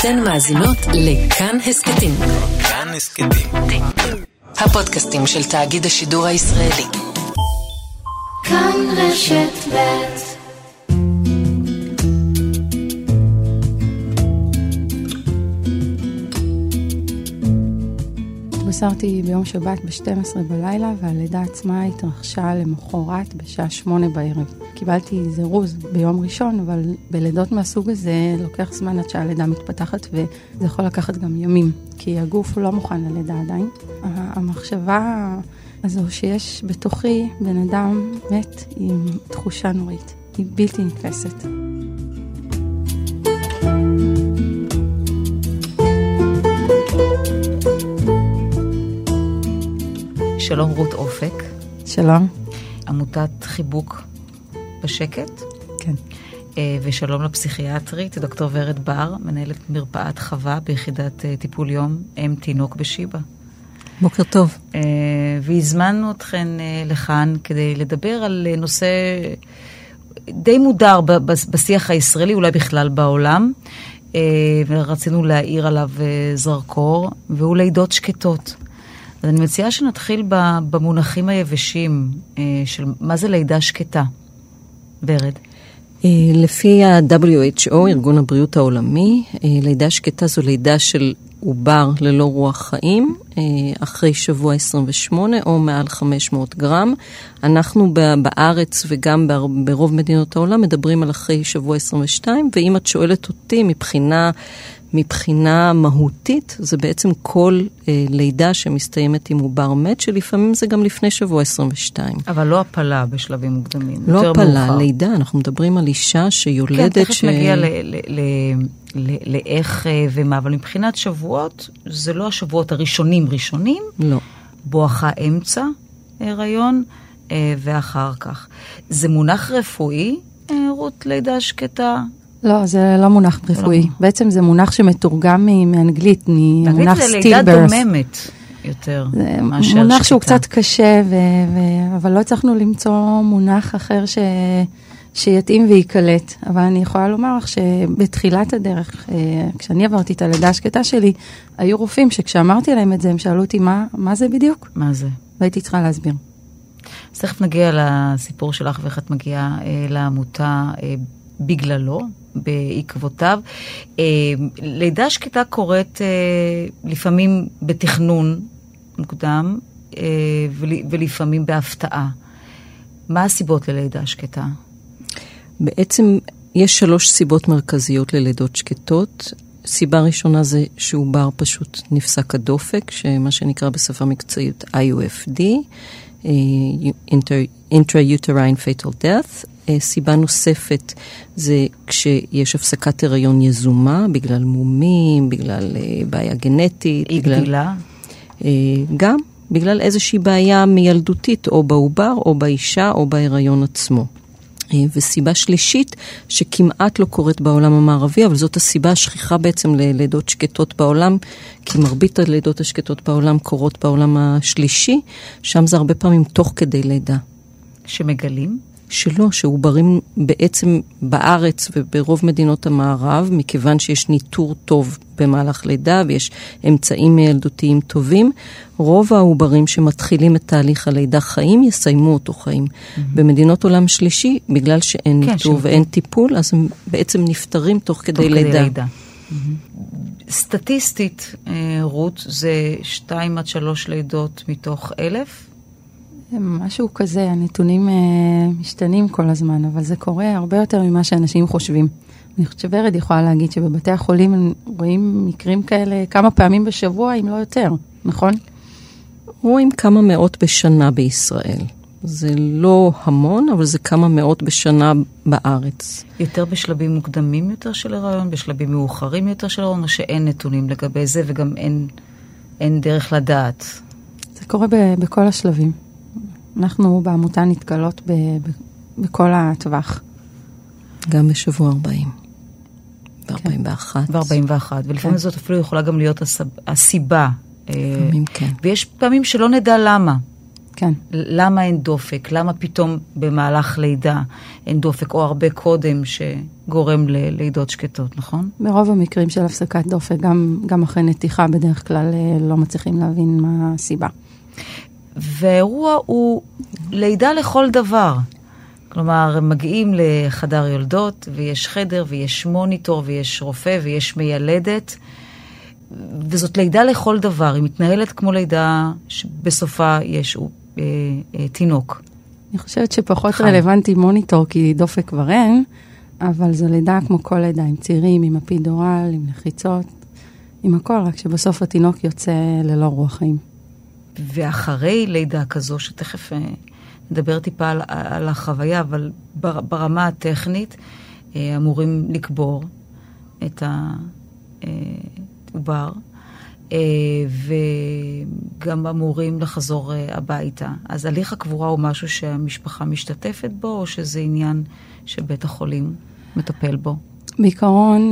אתן מאזינות לכאן הסכתים. כאן הסכתים. הפודקאסטים של תאגיד השידור הישראלי. כאן רשת ב' התבשרתי ביום שבת ב-12 בלילה, והלידה עצמה התרחשה למחרת בשעה שמונה בערב. קיבלתי זירוז ביום ראשון, אבל בלידות מהסוג הזה לוקח זמן עד שהלידה מתפתחת, וזה יכול לקחת גם ימים, כי הגוף לא מוכן ללידה עדיין. המחשבה הזו שיש בתוכי בן אדם מת היא תחושה נוראית, היא בלתי נתפסת. שלום רות אופק. שלום. עמותת חיבוק בשקט. כן. אה, ושלום לפסיכיאטרית, דוקטור ורד בר, מנהלת מרפאת חווה ביחידת אה, טיפול יום אם תינוק בשיבא. בוקר טוב. אה, והזמנו אתכן לכאן כדי לדבר על נושא די מודר בשיח הישראלי, אולי בכלל בעולם, ורצינו להאיר עליו זרקור, והוא לידות שקטות. אז אני מציעה שנתחיל במונחים היבשים אה, של מה זה לידה שקטה. ורד. אה, לפי ה-WHO, ארגון הבריאות העולמי, אה, לידה שקטה זו לידה של עובר ללא רוח חיים, אחרי שבוע 28 או מעל 500 גרם. אנחנו בארץ וגם ברוב מדינות העולם מדברים על אחרי שבוע 22, ואם את שואלת אותי מבחינה מבחינה מהותית, זה בעצם כל אה, לידה שמסתיימת עם עובר מת, שלפעמים זה גם לפני שבוע 22. אבל לא הפלה בשלבים מוקדמים, לא יותר הפלה, מאוחר. לידה, אנחנו מדברים על אישה שיולדת כן, תכף ש... נגיע לאיך אה, ומה, אבל מבחינת שבועות, זה לא השבועות הראשונים ראשונים. לא. בואכה אמצע הריון אה, ואחר כך. זה מונח רפואי, אה, רות, לידה שקטה? לא, זה לא מונח רפואי. לא. בעצם זה מונח שמתורגם מאנגלית, ממונח סטיל ברס. זה לידה דוממת יותר מאשר שקטה. מונח שהוא קצת קשה, ו- ו- אבל לא הצלחנו למצוא מונח אחר ש- שיתאים וייקלט. אבל אני יכולה לומר לך שבתחילת הדרך, אה, כשאני עברתי את הלידה השקטה שלי, היו רופאים שכשאמרתי להם את זה, הם שאלו אותי, מה, מה זה בדיוק? מה זה? והייתי צריכה להסביר. אז תכף נגיע לסיפור שלך ואיך את מגיעה אה, לעמותה אה, בגללו, בעקבותיו. אה, לידה שקטה קורית אה, לפעמים בתכנון מוקדם אה, ולפעמים בהפתעה. מה הסיבות ללידה שקטה? בעצם יש שלוש סיבות מרכזיות ללידות שקטות. סיבה ראשונה זה שעובר פשוט נפסק הדופק, שמה שנקרא בשפה מקצועית IUFD, Intra-Uterine Fatal Death. סיבה נוספת זה כשיש הפסקת הריון יזומה, בגלל מומים, בגלל בעיה גנטית. היא בגלל... גדילה? גם, בגלל איזושהי בעיה מילדותית, או בעובר, או באישה, או בהיריון עצמו. וסיבה שלישית, שכמעט לא קורית בעולם המערבי, אבל זאת הסיבה השכיחה בעצם ללידות שקטות בעולם, כי מרבית הלידות השקטות בעולם קורות בעולם השלישי, שם זה הרבה פעמים תוך כדי לידה. שמגלים? שלא, שעוברים בעצם בארץ וברוב מדינות המערב, מכיוון שיש ניטור טוב במהלך לידה ויש אמצעים ילדותיים טובים, רוב העוברים שמתחילים את תהליך הלידה חיים, יסיימו אותו חיים. Mm-hmm. במדינות עולם שלישי, בגלל שאין כן, ניטור ואין טיפול, אז הם בעצם נפטרים תוך כדי תוך לידה. כדי לידה. Mm-hmm. סטטיסטית, רות, זה שתיים עד שלוש לידות מתוך אלף? משהו כזה, הנתונים uh, משתנים כל הזמן, אבל זה קורה הרבה יותר ממה שאנשים חושבים. אני חושבת שוורד יכולה להגיד שבבתי החולים רואים מקרים כאלה כמה פעמים בשבוע, אם לא יותר, נכון? רואים כמה מאות בשנה בישראל. זה לא המון, אבל זה כמה מאות בשנה בארץ. יותר בשלבים מוקדמים יותר של הריון, בשלבים מאוחרים יותר של הריון, או שאין נתונים לגבי זה וגם אין, אין דרך לדעת? זה קורה ב- בכל השלבים. אנחנו בעמותה נתקלות ב- ב- בכל הטווח. גם בשבוע 40. ב-41. ב-41, ולפעמים כן. זאת אפילו יכולה גם להיות הסב... הסיבה. לפעמים כן. ויש פעמים שלא נדע למה. כן. למה אין דופק? למה פתאום במהלך לידה אין דופק, או הרבה קודם שגורם ללידות שקטות, נכון? ברוב המקרים של הפסקת דופק, גם, גם אחרי נתיחה, בדרך כלל אה, לא מצליחים להבין מה הסיבה. והאירוע הוא לידה לכל דבר. כלומר, הם מגיעים לחדר יולדות, ויש חדר, ויש מוניטור, ויש רופא, ויש מיילדת, וזאת לידה לכל דבר. היא מתנהלת כמו לידה שבסופה יש אה, אה, תינוק. אני חושבת שפחות חם. רלוונטי מוניטור, כי דופק כבר אין, אבל זו לידה כמו כל לידה, עם צירים, עם אפידורל, עם לחיצות, עם הכל, רק שבסוף התינוק יוצא ללא רוח חיים. ואחרי לידה כזו, שתכף אה, נדבר טיפה על, על החוויה, אבל בר, ברמה הטכנית, אה, אמורים לקבור את העובר. אה, וגם אמורים לחזור הביתה. אז הליך הקבורה הוא משהו שהמשפחה משתתפת בו, או שזה עניין שבית החולים מטפל בו? בעיקרון,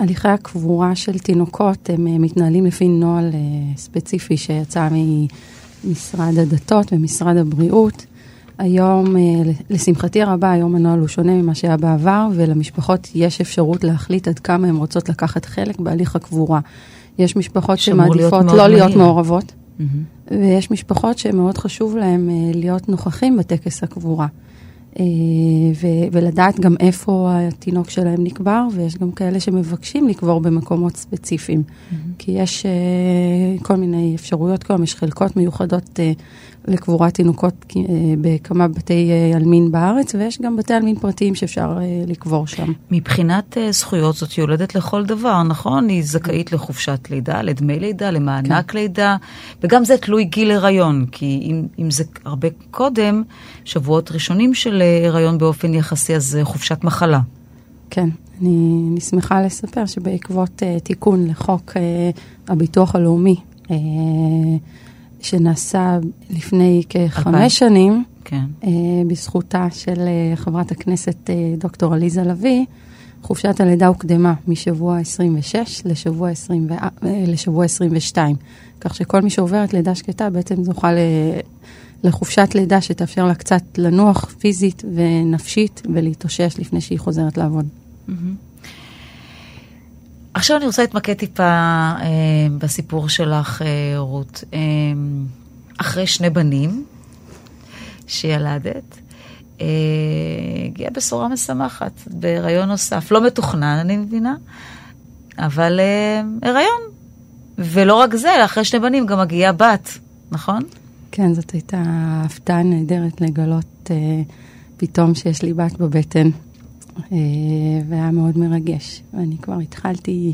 הליכי הקבורה של תינוקות הם מתנהלים לפי נוהל ספציפי שיצא ממשרד הדתות ומשרד הבריאות. היום, אה, לשמחתי הרבה, היום הנוהל הוא שונה ממה שהיה בעבר, ולמשפחות יש אפשרות להחליט עד כמה הן רוצות לקחת חלק בהליך הקבורה. יש משפחות שמעדיפות להיות לא להיות מעורבות, mm-hmm. ויש משפחות שמאוד חשוב להן אה, להיות נוכחים בטקס הקבורה. אה, ו- ולדעת גם איפה התינוק שלהם נקבר, ויש גם כאלה שמבקשים לקבור במקומות ספציפיים. Mm-hmm. כי יש uh, כל מיני אפשרויות כיום, יש חלקות מיוחדות uh, לקבורת תינוקות uh, בכמה בתי uh, עלמין בארץ, ויש גם בתי עלמין פרטיים שאפשר uh, לקבור שם. מבחינת זכויות זאת יולדת לכל דבר, נכון? היא זכאית לחופשת לידה, לדמי לידה, למענק כן. לידה, וגם זה תלוי גיל הריון, כי אם, אם זה הרבה קודם, שבועות ראשונים של הריון באופן יחסי, אז חופשת מחלה. כן, אני, אני שמחה לספר שבעקבות uh, תיקון לחוק uh, הביטוח הלאומי, uh, שנעשה לפני כחמש שנים, כן. uh, בזכותה של uh, חברת הכנסת uh, דוקטור עליזה לביא, חופשת הלידה הוקדמה משבוע 26 לשבוע, 20, uh, לשבוע 22. כך שכל מי שעוברת לידה שקטה בעצם זוכה ל... לחופשת לידה שתאפשר לה קצת לנוח פיזית ונפשית ולהתאושש לפני שהיא חוזרת לעבוד. עכשיו אני רוצה להתמקד טיפה אה, בסיפור שלך, אה, רות. אה, אחרי שני בנים שילדת, אה, הגיעה בשורה משמחת בהיריון נוסף. לא מתוכנן, אני מבינה, אבל אה, הריון. ולא רק זה, אחרי שני בנים גם מגיעה בת, נכון? כן, זאת הייתה הפתעה נהדרת לגלות אה, פתאום שיש לי בת בבטן. אה, והיה מאוד מרגש. ואני כבר התחלתי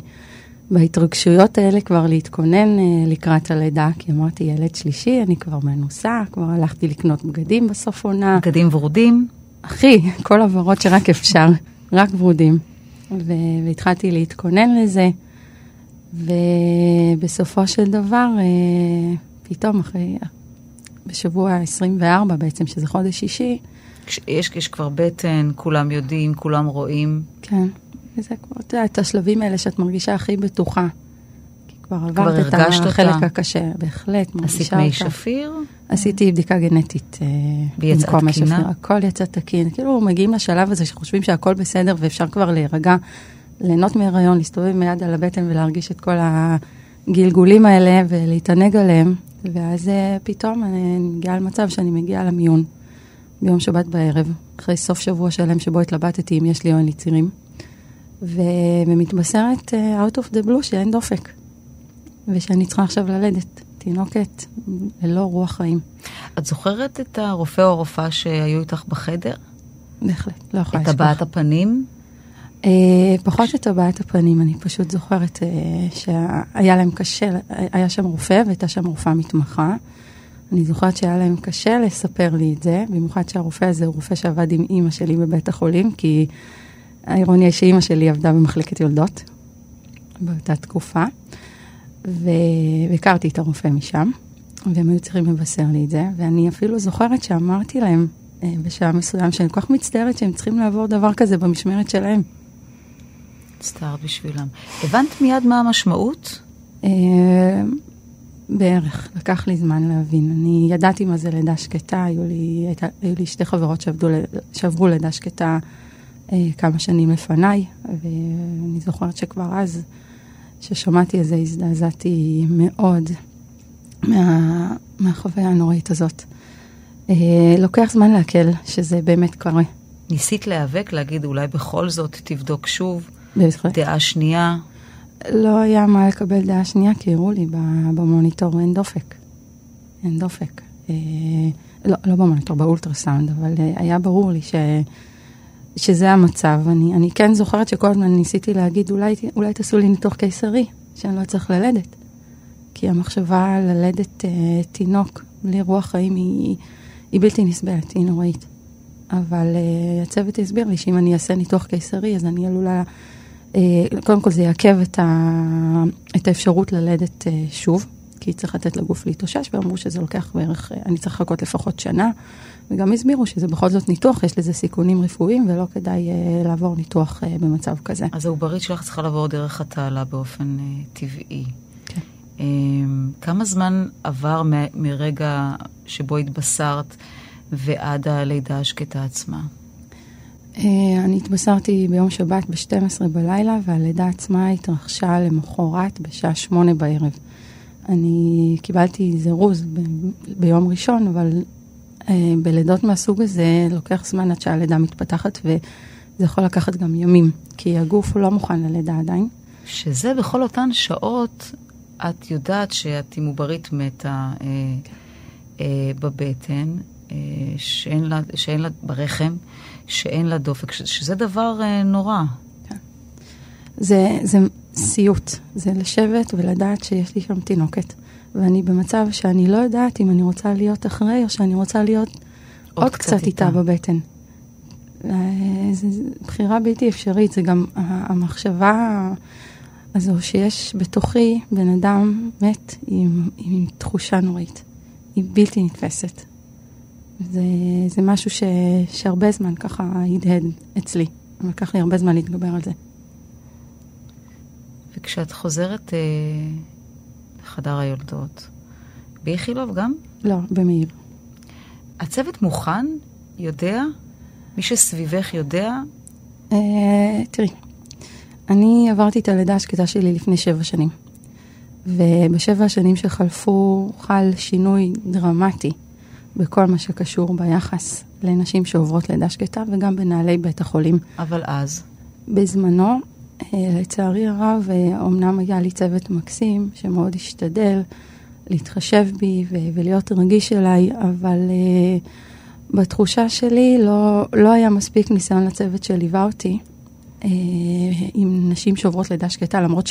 בהתרגשויות האלה כבר להתכונן אה, לקראת הלידה, כי אמרתי, ילד שלישי, אני כבר מנוסה, כבר הלכתי לקנות בגדים בסוף עונה. בגדים ורודים? אחי, כל עברות שרק אפשר, רק ורודים. והתחלתי להתכונן לזה, ובסופו של דבר, אה, פתאום אחרי, בשבוע 24 בעצם, שזה חודש שישי, יש, יש כבר בטן, כולם יודעים, כולם רואים. כן, וזה כבר, את השלבים האלה שאת מרגישה הכי בטוחה. כי כבר עברת את החלק אותה. הקשה, בהחלט, מרגישה אותה. עשית מי שפיר? עשיתי בדיקה גנטית. אה, ויצאת תקינה? השפיר. הכל יצא תקין. כאילו, מגיעים לשלב הזה שחושבים שהכל בסדר ואפשר כבר להירגע, ליהנות מהיריון, להסתובב מיד על הבטן ולהרגיש את כל הגלגולים האלה ולהתענג עליהם. ואז אה, פתאום אני מגיעה למצב שאני מגיעה למיון. ביום שבת בערב, אחרי סוף שבוע שלם שבו התלבטתי אם יש לי או אין לי צירים, ו... ומתבשרת uh, out of the blue שאין דופק, ושאני צריכה עכשיו ללדת, תינוקת ללא רוח חיים. את זוכרת את הרופא או הרופאה שהיו איתך בחדר? בהחלט, לא יכולה לשכוח. את הבעת הפנים? Uh, פחות את הבעת הפנים, אני פשוט זוכרת uh, שהיה להם קשה, היה שם רופא והייתה שם רופאה מתמחה. אני זוכרת שהיה להם קשה לספר לי את זה, במיוחד שהרופא הזה הוא רופא שעבד עם אימא שלי בבית החולים, כי האירוניה היא שאימא שלי עבדה במחלקת יולדות באותה תקופה, והכרתי את הרופא משם, והם היו צריכים לבשר לי את זה, ואני אפילו זוכרת שאמרתי להם אה, בשעה מסוים שאני כל כך מצטערת שהם צריכים לעבור דבר כזה במשמרת שלהם. מצטער בשבילם. הבנת מיד מה המשמעות? בערך, לקח לי זמן להבין. אני ידעתי מה זה לידה שקטה, היו לי, הייתה, היו לי שתי חברות שעבדו, שעברו לידה שקטה אה, כמה שנים לפניי, ואני זוכרת שכבר אז, כששמעתי את זה, הזדעזעתי מאוד מה, מהחוויה הנוראית הזאת. אה, לוקח זמן להקל שזה באמת קורה. ניסית להיאבק, להגיד אולי בכל זאת תבדוק שוב, בהחלט. דעה שנייה? לא היה מה לקבל דעה שנייה, כי הראו לי במוניטור אין דופק. אין דופק. אה, לא, לא במוניטור, באולטרסאונד, אבל אה, היה ברור לי ש, שזה המצב. אני, אני כן זוכרת שכל הזמן ניסיתי להגיד, אולי, אולי תעשו לי ניתוח קיסרי, שאני לא צריך ללדת. כי המחשבה ללדת אה, תינוק בלי רוח חיים היא, היא בלתי נסבלת, היא נוראית. אבל אה, הצוות הסביר לי שאם אני אעשה ניתוח קיסרי, אז אני עלולה... אה, קודם כל זה יעכב את, ה, את האפשרות ללדת אה, שוב, כי צריך לתת לגוף להתאושש, ואמרו שזה לוקח בערך, אה, אני צריך לחכות לפחות שנה, וגם הסבירו שזה בכל זאת ניתוח, יש לזה סיכונים רפואיים, ולא כדאי לעבור ניתוח במצב כזה. אז העוברית שלך צריכה לעבור דרך התעלה באופן טבעי. כן. אה, כמה זמן עבר מ- מרגע שבו התבשרת ועד הלידה השקטה עצמה? אה, אני התבשרתי ביום שבת ב-12 בלילה, והלידה עצמה התרחשה למחרת בשעה שמונה בערב. אני קיבלתי זירוז ב- ביום ראשון, אבל אה, בלידות מהסוג הזה לוקח זמן עד שהלידה מתפתחת, וזה יכול לקחת גם ימים, כי הגוף לא מוכן ללידה עדיין. שזה בכל אותן שעות, את יודעת שאת עם עוברית מתה אה, אה, בבטן, אה, שאין, לה, שאין לה ברחם, שאין לה דופק, ש, שזה דבר אה, נורא. זה, זה סיוט, זה לשבת ולדעת שיש לי שם תינוקת, ואני במצב שאני לא יודעת אם אני רוצה להיות אחרי, או שאני רוצה להיות עוד, עוד קצת איתה בבטן. אה, זו בחירה בלתי אפשרית, זה גם המחשבה הזו שיש בתוכי בן אדם מת עם, עם תחושה נוראית. היא בלתי נתפסת. זה, זה משהו ש, שהרבה זמן ככה הדהד אצלי. לקח לי הרבה זמן להתגבר על זה. וכשאת חוזרת אה, לחדר היולדות, באיכילוב גם, לא, במאיר. הצוות מוכן? יודע? מי שסביבך יודע? Uh, תראי, אני עברתי את הלידה השקטה שלי לפני שבע שנים. ובשבע השנים שחלפו חל שינוי דרמטי בכל מה שקשור ביחס לנשים שעוברות לידה שקטה וגם בנהלי בית החולים. אבל אז, בזמנו, אה, לצערי הרב, אה, אמנם היה לי צוות מקסים שמאוד השתדל להתחשב בי ו- ולהיות רגיש אליי, אבל uh, בתחושה שלי לא, לא היה מספיק ניסיון לצוות שליווה אותי uh, עם נשים שעוברות לידה שקטה, למרות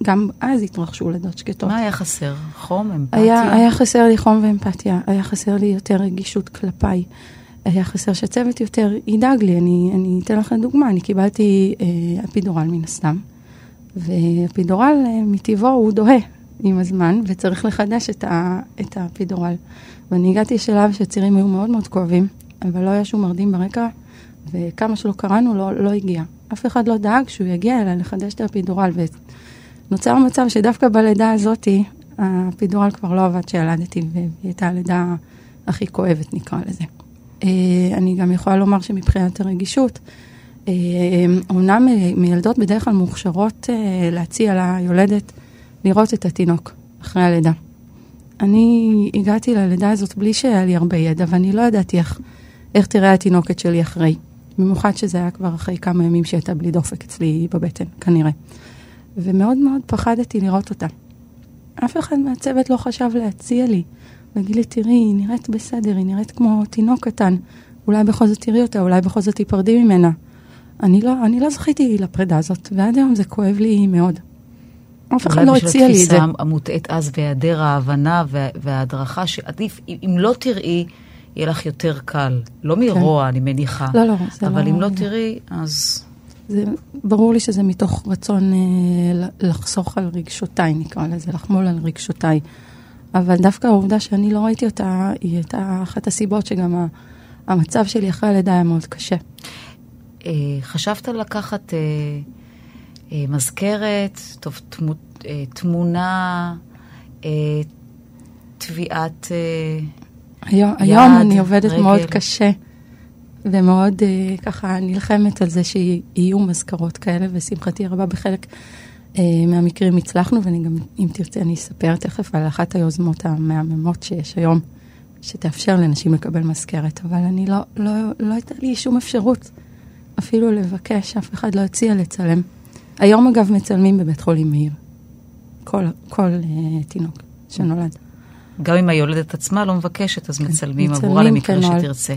שגם אז התרחשו לידות שקטות. מה היה חסר? חום, אמפתיה? היה, היה חסר לי חום ואמפתיה, היה חסר לי יותר רגישות כלפיי. היה חסר שהצוות יותר ידאג לי. אני, אני אתן לכם דוגמה, אני קיבלתי אה, אפידורל מן הסתם, ואפידורל אה, מטבעו הוא דוהה עם הזמן, וצריך לחדש את, ה, את האפידורל. ואני הגעתי לשלב שהצירים היו מאוד מאוד כואבים, אבל לא היה שום מרדים ברקע, וכמה שלא קראנו, לא, לא הגיע. אף אחד לא דאג שהוא יגיע אליי לחדש את האפידורל, ונוצר מצב שדווקא בלידה הזאתי, האפידורל כבר לא עבד כשילדתי, והיא הייתה הלידה הכי כואבת, נקרא לזה. אה, אני גם יכולה לומר שמבחינת הרגישות, אה, אומנם אה, מילדות בדרך כלל מוכשרות אה, להציע ליולדת לראות את התינוק אחרי הלידה. אני הגעתי ללידה הזאת בלי שהיה לי הרבה ידע, ואני לא ידעתי איך, איך תראה התינוקת שלי אחרי. במיוחד שזה היה כבר אחרי כמה ימים שהייתה בלי דופק אצלי בבטן, כנראה. ומאוד מאוד פחדתי לראות אותה. אף אחד מהצוות לא חשב להציע לי, להגיד לי, תראי, היא נראית בסדר, היא נראית כמו תינוק קטן. אולי בכל זאת תראי אותה, אולי בכל זאת תיפרדי ממנה. אני לא, אני לא זכיתי לפרידה הזאת, ועד היום זה כואב לי מאוד. אף אחד לא הציע לי את זה. אולי בשביל התפיסה המוטעית אז והיעדר ההבנה וה, וההדרכה, שעדיף, אם לא תראי, יהיה לך יותר קל. לא מרוע, אני מניחה. לא, לא, זה אבל לא- אם לא תראי, אז... זה ברור לי שזה מתוך רצון אה, לחסוך על רגשותיי, נקרא לזה, לחמול על רגשותיי. אבל דווקא העובדה שאני לא ראיתי אותה, היא הייתה אחת הסיבות שגם ה- המצב שלי אחרי הלידה היה מאוד קשה. אה, חשבת לקחת אה, אה, מזכרת, טוב, תמו, אה, תמונה, אה, תביעת... אה, היום, יד, היום אני עובדת רגל. מאוד קשה, ומאוד אה, ככה נלחמת על זה שיהיו מזכרות כאלה, ושמחתי הרבה בחלק אה, מהמקרים הצלחנו, ואני גם, אם תרצה, אני אספר תכף על אחת היוזמות המהממות שיש היום, שתאפשר לנשים לקבל מזכרת, אבל אני לא, לא, לא הייתה לי שום אפשרות אפילו לבקש, אף אחד לא הציע לצלם. היום אגב מצלמים בבית חולים מאיר, כל, כל אה, תינוק שנולד. גם אם היולדת עצמה לא מבקשת, אז מצלמים מצלמים עבורה למקרה כנוהל. שתרצה.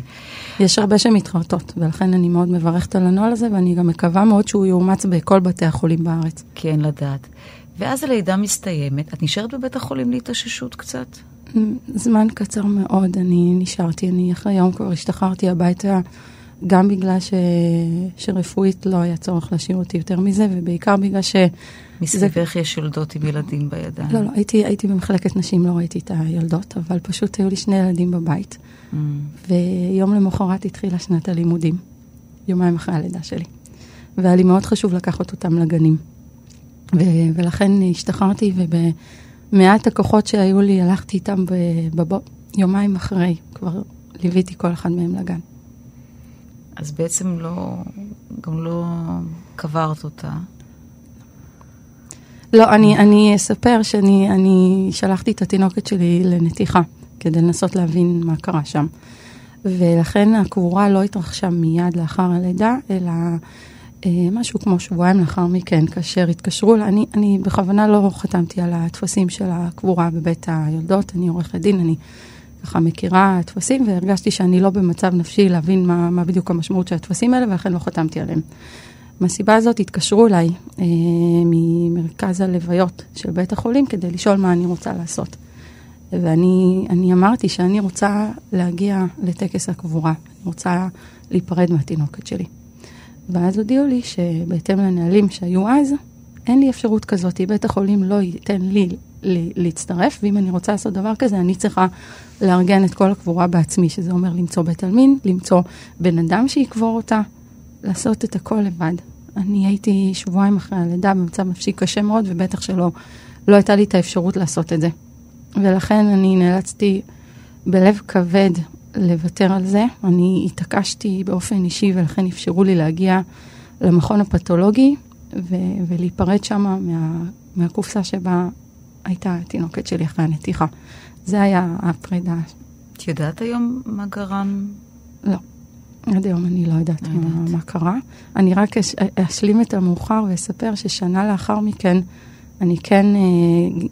יש הרבה שמתחרטות, ולכן אני מאוד מברכת על הנוהל הזה, ואני גם מקווה מאוד שהוא יאומץ בכל בתי החולים בארץ. אין לדעת. ואז הלידה מסתיימת, את נשארת בבית החולים להתאוששות קצת? זמן קצר מאוד אני נשארתי, אני אחרי יום כבר השתחררתי הביתה, גם בגלל ש... שרפואית לא היה צורך להשאיר אותי יותר מזה, ובעיקר בגלל ש... מסביבך יש יולדות עם ילדים בידיים. לא, לא, הייתי, הייתי במחלקת נשים, לא ראיתי את היולדות, אבל פשוט היו לי שני ילדים בבית, Mm. ויום למחרת התחילה שנת הלימודים, יומיים אחרי הלידה שלי. והיה לי מאוד חשוב לקחת אותם לגנים. ו- ולכן השתחררתי, ובמעט הכוחות שהיו לי, הלכתי איתם בבוא, יומיים אחרי, כבר ליוויתי כל אחד מהם לגן. אז בעצם לא, גם לא קברת אותה. לא, אני, אני אספר שאני אני שלחתי את התינוקת שלי לנתיחה, כדי לנסות להבין מה קרה שם. ולכן הקבורה לא התרחשה מיד לאחר הלידה, אלא אה, משהו כמו שבועיים לאחר מכן, כאשר התקשרו, אני, אני בכוונה לא חתמתי על הטפסים של הקבורה בבית היולדות, אני עורכת דין, אני ככה מכירה טפסים, והרגשתי שאני לא במצב נפשי להבין מה, מה בדיוק המשמעות של הטפסים האלה, ולכן לא חתמתי עליהם. מהסיבה הזאת התקשרו אליי אה, ממרכז הלוויות של בית החולים כדי לשאול מה אני רוצה לעשות. ואני אני אמרתי שאני רוצה להגיע לטקס הקבורה, אני רוצה להיפרד מהתינוקת שלי. ואז הודיעו לי שבהתאם לנהלים שהיו אז, אין לי אפשרות כזאת, בית החולים לא ייתן לי להצטרף, ואם אני רוצה לעשות דבר כזה, אני צריכה לארגן את כל הקבורה בעצמי, שזה אומר למצוא בית עלמין, למצוא בן אדם שיקבור אותה, לעשות את הכל לבד. אני הייתי שבועיים אחרי הלידה במצב נפשי קשה מאוד, ובטח שלא לא הייתה לי את האפשרות לעשות את זה. ולכן אני נאלצתי בלב כבד לוותר על זה. אני התעקשתי באופן אישי, ולכן אפשרו לי להגיע למכון הפתולוגי ו- ולהיפרד שם מה- מהקופסה שבה הייתה התינוקת שלי אחרי הנתיחה. זה היה הפרידה. את יודעת היום מה גרם? לא. עד היום אני לא יודעת לא מה, יודעת. מה קרה. אני רק אש, אשלים את המאוחר ואספר ששנה לאחר מכן, אני כן אה,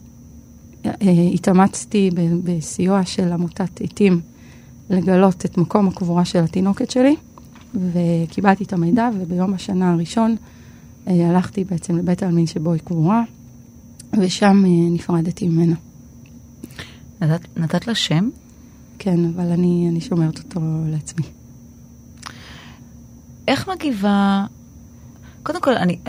אה, התאמצתי ב- בסיוע של עמותת עתים לגלות את מקום הקבורה של התינוקת שלי, וקיבלתי את המידע, וביום השנה הראשון אה, הלכתי בעצם לבית העלמין שבו היא קבורה, ושם אה, נפרדתי ממנה. נתת, נתת לה שם? כן, אבל אני, אני שומרת אותו לעצמי. איך מגיבה... קודם כל, אני...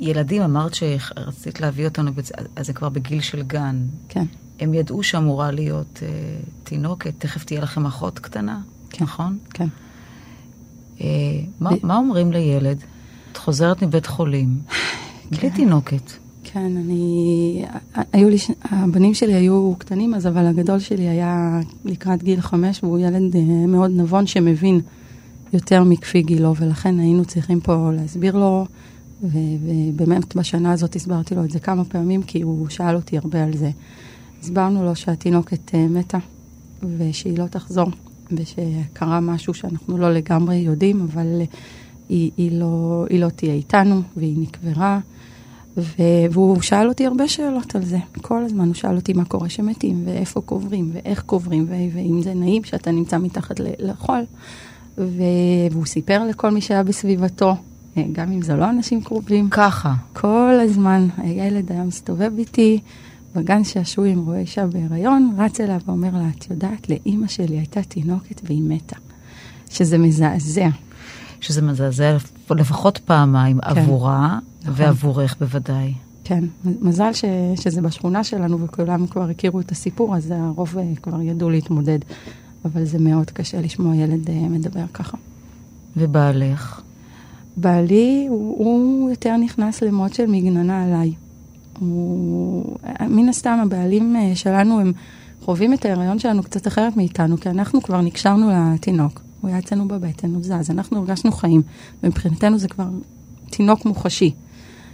ילדים, אמרת שרצית להביא אותנו, אז זה כבר בגיל של גן. כן. הם ידעו שאמורה להיות אה, תינוקת, תכף תהיה לכם אחות קטנה, כן. נכון? כן. אה, מה, ב- מה אומרים לילד? את חוזרת מבית חולים, בלי תינוקת. כן, אני... היו לי... הבנים שלי היו קטנים אז, אבל הגדול שלי היה לקראת גיל חמש, והוא ילד אה, מאוד נבון שמבין יותר מכפי גילו, ולכן היינו צריכים פה להסביר לו, ובאמת בשנה הזאת הסברתי לו את זה כמה פעמים, כי הוא שאל אותי הרבה על זה. הסברנו לו שהתינוקת אה, מתה, ושהיא לא תחזור, ושקרה משהו שאנחנו לא לגמרי יודעים, אבל אה, היא, היא, לא, היא לא תהיה איתנו, והיא נקברה. והוא שאל אותי הרבה שאלות על זה. כל הזמן הוא שאל אותי מה קורה שמתים, ואיפה קוברים, ואיך קוברים, ואם זה נעים שאתה נמצא מתחת לחול. והוא סיפר לכל מי שהיה בסביבתו, אה, גם אם זה לא אנשים קרובים, ככה. כל הזמן הילד היה מסתובב איתי בגן שעשועים, רואה אישה בהיריון, רץ אליה ואומר לה, את יודעת, לאימא שלי הייתה תינוקת והיא מתה. שזה מזעזע. שזה מזעזע לפחות פעמיים כן. עבורה, נכון. ועבורך בוודאי. כן, מזל ש, שזה בשכונה שלנו וכולם כבר הכירו את הסיפור, אז הרוב אה, כבר ידעו להתמודד. אבל זה מאוד קשה לשמוע ילד אה, מדבר ככה. ובעלך? בעלי, הוא, הוא יותר נכנס למוד של מגננה עליי. הוא, מן הסתם הבעלים אה, שלנו הם חווים את ההיריון שלנו קצת אחרת מאיתנו, כי אנחנו כבר נקשרנו לתינוק. הוא היה אצלנו בבטן, הוא זז, אנחנו הרגשנו חיים, ומבחינתנו זה כבר תינוק מוחשי,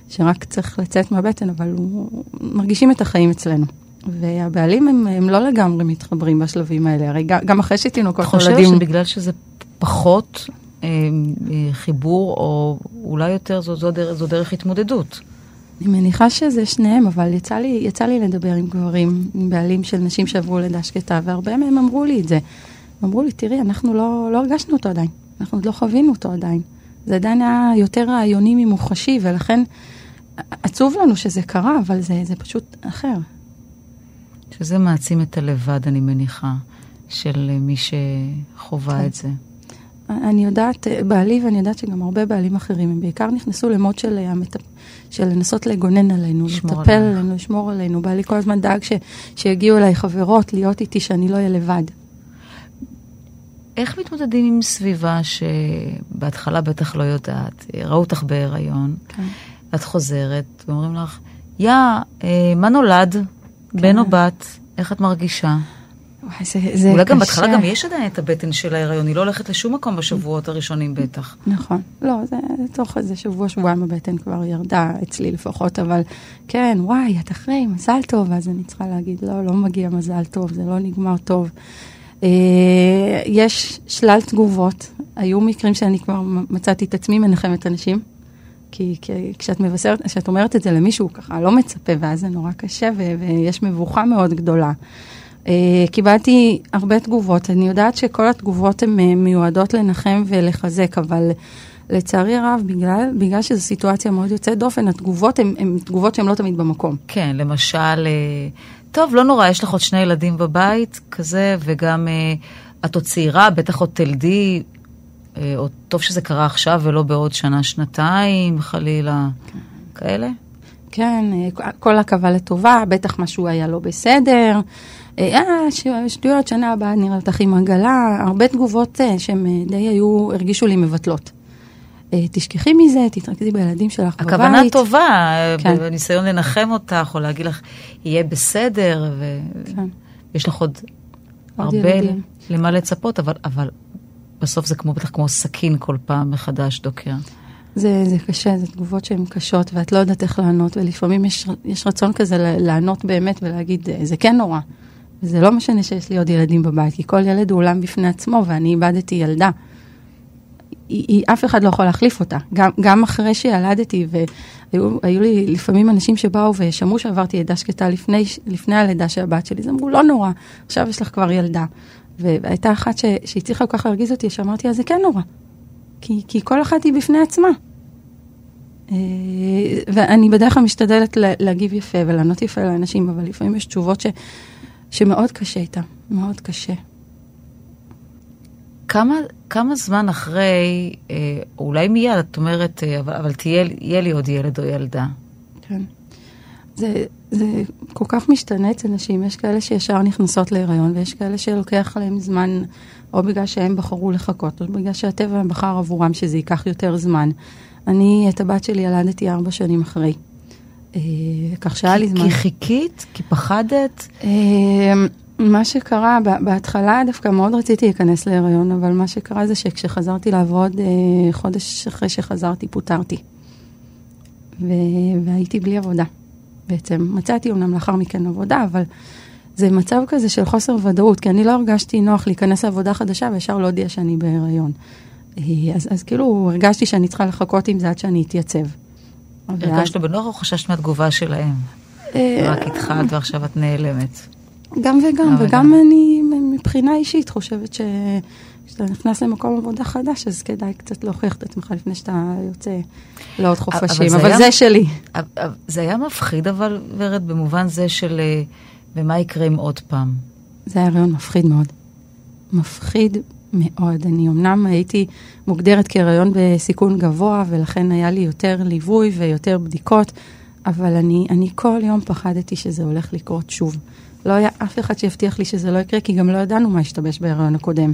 שרק צריך לצאת מהבטן, אבל הוא, מרגישים את החיים אצלנו. והבעלים הם, הם לא לגמרי מתחברים בשלבים האלה, הרי גם אחרי שתינוקות נולדים... אתה חושב שבגלל שזה פחות אה, אה, חיבור, או אולי יותר זו, זו, דרך, זו דרך התמודדות? אני מניחה שזה שניהם, אבל יצא לי, יצא לי לדבר עם גברים, עם בעלים של נשים שעברו לידה שקטה, והרבה מהם אמרו לי את זה. אמרו לי, תראי, אנחנו לא, לא הרגשנו אותו עדיין, אנחנו עוד לא חווינו אותו עדיין. זה עדיין היה יותר רעיוני ממוחשי, ולכן עצוב לנו שזה קרה, אבל זה, זה פשוט אחר. שזה מעצים את הלבד, אני מניחה, של מי שחווה כן. את זה. אני יודעת, בעלי ואני יודעת שגם הרבה בעלים אחרים, הם בעיקר נכנסו למוד של, אה, המטפ... של לנסות לגונן עלינו, לטפל עלינו, עלינו, לשמור עלינו. בעלי כל הזמן דאג ש... שיגיעו אליי חברות, להיות איתי, שאני לא אהיה לבד. איך מתמודדים עם סביבה שבהתחלה בטח לא יודעת, ראו אותך בהיריון, כן. את חוזרת, ואומרים לך, יא, אה, מה נולד? כן. בן או בת? איך את מרגישה? וואי, זה, זה אולי קשה. גם בהתחלה גם יש עדיין את הבטן של ההיריון, היא לא הולכת לשום מקום בשבועות הראשונים בטח. נכון. לא, זה תוך איזה שבוע, שבועיים הבטן כבר ירדה, אצלי לפחות, אבל כן, וואי, את אחרי, מזל טוב, ואז אני צריכה להגיד, לא, לא מגיע מזל טוב, זה לא נגמר טוב. אה, יש שלל תגובות, היו מקרים שאני כבר מצאתי את עצמי מנחמת אנשים. כי, כי כשאת מבשרת, כשאת אומרת את זה למישהו ככה לא מצפה, ואז זה נורא קשה ו- ויש מבוכה מאוד גדולה. Uh, קיבלתי הרבה תגובות, אני יודעת שכל התגובות הן uh, מיועדות לנחם ולחזק, אבל לצערי הרב, בגלל, בגלל שזו סיטואציה מאוד יוצאת דופן, התגובות הן תגובות שהן לא תמיד במקום. כן, למשל, uh, טוב, לא נורא, יש לך עוד שני ילדים בבית, כזה, וגם את עוד צעירה, בטח עוד תלדי, או טוב שזה קרה עכשיו ולא בעוד שנה, שנתיים, חלילה, כן. כאלה? כן, כל עכבה לטובה, בטח משהו היה לא בסדר. אה, אה שטויות, שנה הבאה נראה אותך עם עגלה, הרבה תגובות אה, שהם אה, די היו, הרגישו לי מבטלות. תשכחי מזה, תתרכזי בילדים שלך הכוונה בבית. הכוונה טובה, כן. בניסיון לנחם אותך, או להגיד לך, יהיה בסדר, ויש כן. לך עוד, עוד הרבה ילדים. למה לצפות, אבל, אבל בסוף זה כמו, בטח כמו סכין כל פעם מחדש דוקר. זה, זה קשה, זה תגובות שהן קשות, ואת לא יודעת איך לענות, ולפעמים יש, יש רצון כזה לענות באמת ולהגיד, זה כן נורא. וזה לא משנה שיש לי עוד ילדים בבית, כי כל ילד הוא עולם בפני עצמו, ואני איבדתי ילדה. היא, היא, אף אחד לא יכול להחליף אותה. גם, גם אחרי שילדתי, והיו לי לפעמים אנשים שבאו ושמעו שעברתי לידה שקטה לפני, לפני הלידה של הבת שלי, אז אמרו, לא נורא, עכשיו יש לך כבר ילדה. והייתה אחת ש, שהצליחה כל כך להרגיז אותי, שאמרתי לה, זה כן נורא. כי, כי כל אחת היא בפני עצמה. אה, ואני בדרך כלל משתדלת להגיב יפה ולענות יפה לאנשים, אבל לפעמים יש תשובות ש, שמאוד קשה איתה, מאוד קשה. כמה, כמה זמן אחרי, אה, אולי מיד, את אומרת, אה, אבל, אבל תהיה לי עוד ילד או ילדה. כן. זה, זה כל כך משתנה אצל נשים, יש כאלה שישר נכנסות להיריון, ויש כאלה שלוקח להם זמן, או בגלל שהם בחרו לחכות, או בגלל שהטבע בחר עבורם שזה ייקח יותר זמן. אני את הבת שלי ילדתי ארבע שנים אחרי. אה, כך שהיה לי זמן. כי חיכית? כי פחדת? אה, מה שקרה, בהתחלה דווקא מאוד רציתי להיכנס להיריון, אבל מה שקרה זה שכשחזרתי לעבוד, אה, חודש אחרי שחזרתי, פוטרתי. והייתי בלי עבודה. בעצם מצאתי אומנם לאחר מכן עבודה, אבל זה מצב כזה של חוסר ודאות, כי אני לא הרגשתי נוח להיכנס לעבודה חדשה וישר להודיע שאני בהיריון. אז, אז כאילו הרגשתי שאני צריכה לחכות עם זה עד שאני אתייצב. הרגשת בנוח או חששת מהתגובה שלהם? אה, רק התחלת ועכשיו את נעלמת. גם וגם, וגם אני מבחינה אישית חושבת ש... כשאתה נכנס למקום עבודה חדש, אז כדאי קצת להוכיח את עצמך לפני שאתה יוצא לעוד חופשים, אבל, אבל זה, היה, שלי. זה היה מפחיד, אבל, ורד, במובן זה של... אה, ומה יקרה אם עוד פעם? זה היה רעיון מפחיד מאוד. מפחיד מאוד. אני אמנם הייתי מוגדרת כהריון בסיכון גבוה, ולכן היה לי יותר ליווי ויותר בדיקות, אבל אני, אני כל יום פחדתי שזה הולך לקרות שוב. לא היה אף אחד שיבטיח לי שזה לא יקרה, כי גם לא ידענו מה השתבש בהריון הקודם.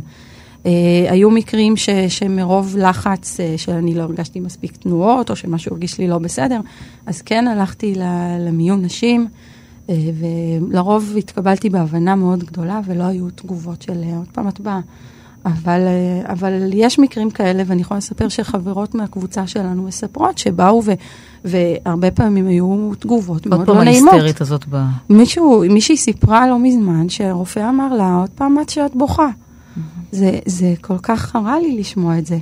אה, היו מקרים ש, שמרוב לחץ, אה, שאני לא הרגשתי מספיק תנועות, או שמשהו הרגיש לי לא בסדר, אז כן הלכתי למיון נשים, אה, ולרוב התקבלתי בהבנה מאוד גדולה, ולא היו תגובות של עוד פעם את באה. אבל, אבל יש מקרים כאלה, ואני יכולה לספר שחברות מהקבוצה שלנו מספרות שבאו ו, והרבה פעמים היו תגובות מאוד עוד לא פעם נעימות. ההיסטרית הזאת באה. מישהי סיפרה לא מזמן שהרופא אמר לה, עוד פעם את שאת בוכה. זה, זה כל כך חרה לי לשמוע את זה.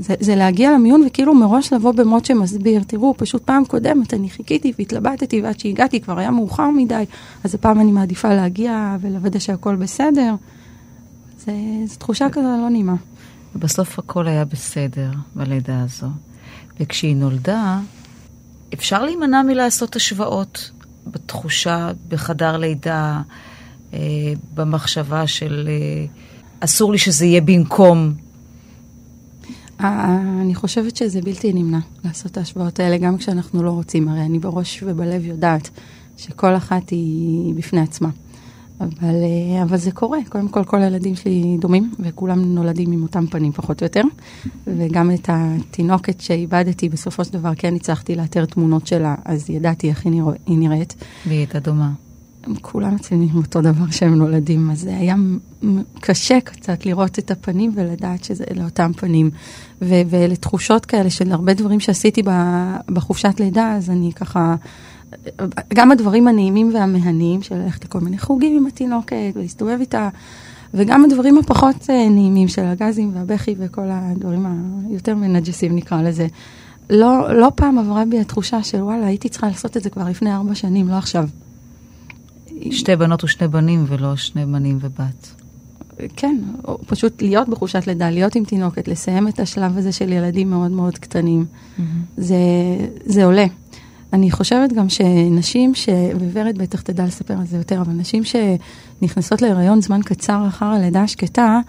זה, זה להגיע למיון וכאילו מראש לבוא במוד שמסביר, תראו, פשוט פעם קודמת אני חיכיתי והתלבטתי ועד שהגעתי כבר היה מאוחר מדי, אז הפעם אני מעדיפה להגיע ולוודא שהכל בסדר. זה, זו תחושה כזו לא נעימה. ובסוף הכל היה בסדר בלידה הזו. וכשהיא נולדה, אפשר להימנע מלעשות השוואות בתחושה, בחדר לידה, אה, במחשבה של אה, אסור לי שזה יהיה במקום. אה, אני חושבת שזה בלתי נמנע לעשות את ההשוואות האלה, גם כשאנחנו לא רוצים. הרי אני בראש ובלב יודעת שכל אחת היא בפני עצמה. אבל, אה, אבל זה קורה. קודם כל, כל הילדים שלי דומים, וכולם נולדים עם אותם פנים פחות או יותר. וגם את התינוקת שאיבדתי, בסופו של דבר כן הצלחתי לאתר תמונות שלה, אז ידעתי איך. היא נראית. והיא הייתה דומה. הם כולם אצלי נראים אותו דבר כשהם נולדים, אז זה היה קשה קצת לראות את הפנים ולדעת שזה לאותם פנים. ו- ואלה תחושות כאלה של הרבה דברים שעשיתי בחופשת לידה, אז אני ככה, גם הדברים הנעימים והמהנים של ללכת לכל מיני חוגים עם התינוקת ולהסתובב איתה, וגם הדברים הפחות אה, נעימים של הגזים והבכי וכל הדברים היותר מנג'סים נקרא לזה. לא, לא פעם עברה בי התחושה של וואלה, הייתי צריכה לעשות את זה כבר לפני ארבע שנים, לא עכשיו. שתי בנות ושני בנים, ולא שני בנים ובת. כן, פשוט להיות בחופשת לידה, להיות עם תינוקת, לסיים את השלב הזה של ילדים מאוד מאוד קטנים, זה, זה עולה. אני חושבת גם שנשים, ש... וורד בטח תדע לספר על זה יותר, אבל נשים שנכנסות להיריון זמן קצר אחר הלידה השקטה,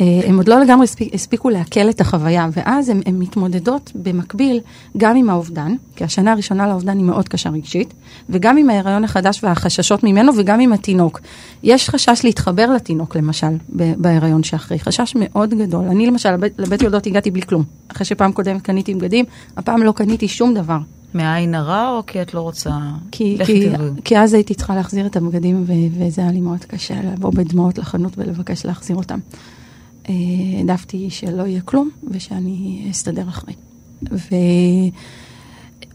אה, הן עוד לא לגמרי הספיק, הספיקו לעכל את החוויה, ואז הן מתמודדות במקביל גם עם האובדן, כי השנה הראשונה לאובדן היא מאוד קשה רגשית, וגם עם ההיריון החדש והחששות ממנו, וגם עם התינוק. יש חשש להתחבר לתינוק, למשל, בהיריון שאחרי, חשש מאוד גדול. אני למשל, לבית, לבית יולדות הגעתי בלי כלום. אחרי שפעם קודמת קניתי בגדים, הפעם לא קניתי שום דבר. מעין הרע, או כי את לא רוצה... כי, כי. כי אז הייתי צריכה להחזיר את הבגדים, ו- וזה היה לי מאוד קשה לבוא בדמעות לחנות ולבקש להחזיר אותם. העדפתי שלא יהיה כלום, ושאני אסתדר אחרי. ו...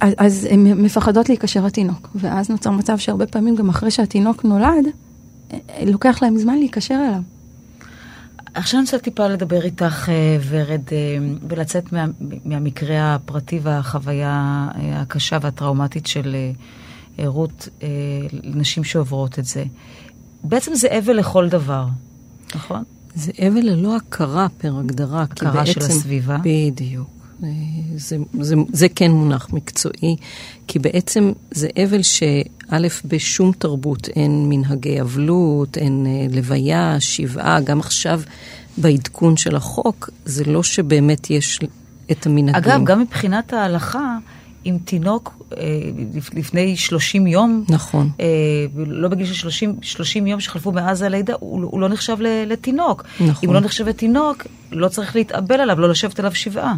אז- הן מפחדות להיקשר לתינוק, ואז נוצר מצב שהרבה פעמים גם אחרי שהתינוק נולד, אה, לוקח להם זמן להיקשר אליו. עכשיו אני רוצה טיפה לדבר איתך, אה, ורד, אה, ולצאת מה, מהמקרה הפרטי והחוויה הקשה והטראומטית של רות, לנשים שעוברות את זה. בעצם זה אבל לכל דבר, נכון? זה אבל ללא הכרה פר הגדרה. הכרה של בעצם- הסביבה. בדיוק. אה, זה, זה, זה כן מונח מקצועי, כי בעצם זה אבל שא', בשום תרבות אין מנהגי אבלות, אין אה, לוויה, שבעה, גם עכשיו בעדכון של החוק, זה לא שבאמת יש את המנהגים. אגב, גם מבחינת ההלכה, אם תינוק אה, לפ- לפני 30 יום, נכון. אה, לא בגיל של 30, 30 יום שחלפו מאז הלידה, הוא, הוא לא נחשב לתינוק. נכון. אם הוא לא נחשב לתינוק, לא צריך להתאבל עליו, לא לשבת עליו שבעה.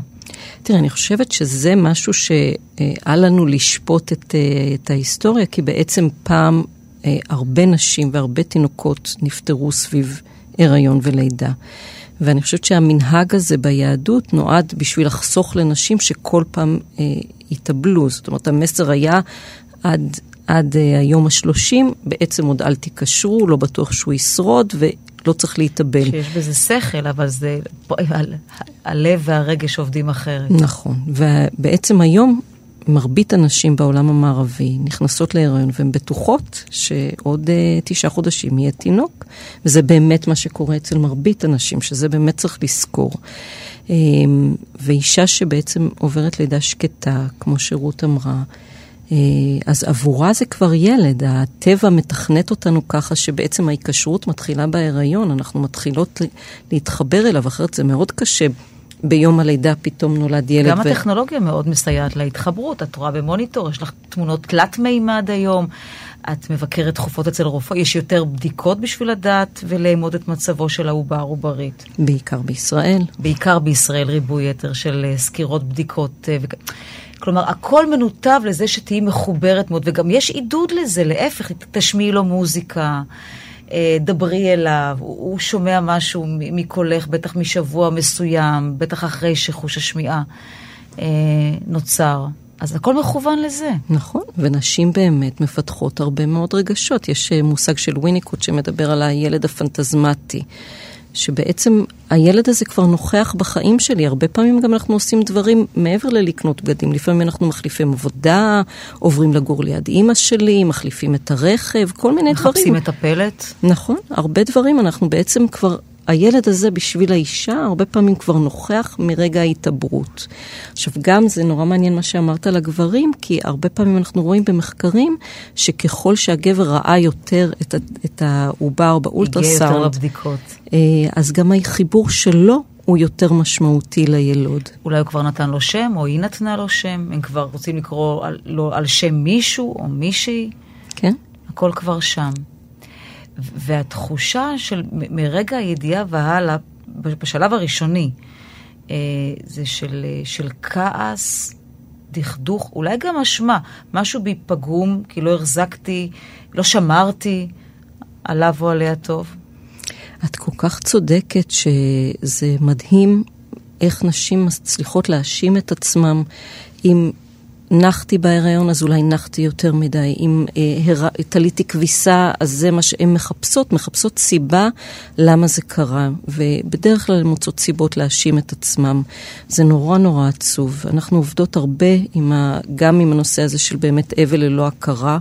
תראה, אני חושבת שזה משהו שאל לנו לשפוט את, אה, את ההיסטוריה, כי בעצם פעם הרבה נשים והרבה תינוקות נפטרו סביב הריון ולידה. ואני חושבת שהמנהג הזה ביהדות נועד בשביל לחסוך לנשים שכל פעם אה, יתאבלו. זאת אומרת, המסר היה עד, עד אה, היום השלושים, בעצם עוד אל תיקשרו, לא בטוח שהוא ישרוד ולא צריך להתאבל. שיש בזה שכל, אבל זה, הלב והרגש עובדים אחרת. נכון, ובעצם היום מרבית הנשים בעולם המערבי נכנסות להיריון והן בטוחות שעוד uh, תשעה חודשים יהיה תינוק, וזה באמת מה שקורה אצל מרבית הנשים, שזה באמת צריך לזכור. Um, ואישה שבעצם עוברת לידה שקטה, כמו שרות אמרה, אה, אז עבורה זה כבר ילד, הטבע מתכנת אותנו ככה שבעצם ההיקשרות מתחילה בהיריון, אנחנו מתחילות להתחבר אליו, אחרת זה מאוד קשה. ביום הלידה פתאום נולד ילד. גם הטכנולוגיה מאוד מסייעת להתחברות. את רואה במוניטור, יש לך תמונות תלת מימד היום. את מבקרת תכופות אצל רופא, יש יותר בדיקות בשביל לדעת ולאמוד את מצבו של העובר עוברית. בעיקר בישראל. בעיקר בישראל ריבוי יתר של אה, סקירות, בדיקות. אה, וכ- כלומר, הכל מנותב לזה שתהיי מחוברת מאוד, וגם יש עידוד לזה, להפך, תשמיעי לו מוזיקה, דברי אליו, הוא שומע משהו מקולך, בטח משבוע מסוים, בטח אחרי שחוש השמיעה אה, נוצר. אז הכל מכוון לזה. נכון, ונשים באמת מפתחות הרבה מאוד רגשות. יש אה, מושג של וויניקוט שמדבר על הילד הפנטזמטי, שבעצם הילד הזה כבר נוכח בחיים שלי. הרבה פעמים גם אנחנו עושים דברים מעבר ללקנות בגדים. לפעמים אנחנו מחליפים עבודה, עוברים לגור ליד אימא שלי, מחליפים את הרכב, כל מיני דברים. מחפשים מטפלת. נכון, הרבה דברים אנחנו בעצם כבר, הילד הזה בשביל האישה הרבה פעמים כבר נוכח מרגע ההתעברות. עכשיו גם זה נורא מעניין מה שאמרת על הגברים, כי הרבה פעמים אנחנו רואים במחקרים שככל שהגבר ראה יותר את, העובר הגיע יותר באולטרסאונד, לבדיקות. אה, אז גם החיבור שלו הוא יותר משמעותי לילוד. אולי הוא כבר נתן לו שם, או היא נתנה לו שם, הם כבר רוצים לקרוא על, לו על שם מישהו או מישהי, כן? הכל כבר שם. והתחושה של מרגע הידיעה והלאה, בשלב הראשוני, אה, זה של, אה, של כעס, דכדוך, אולי גם אשמה, משהו בי פגום, כי לא החזקתי, לא שמרתי עליו או עליה טוב. את כל כך צודקת שזה מדהים איך נשים מצליחות להאשים את עצמם. אם נחתי בהיריון, אז אולי נחתי יותר מדי. אם אה. תליתי כביסה, אז זה מה שהן מחפשות, מחפשות סיבה למה זה קרה. ובדרך כלל הן מוצאות סיבות להאשים את עצמם. זה נורא נורא עצוב. אנחנו עובדות הרבה עם ה... גם עם הנושא הזה של באמת אבל ללא הכרה,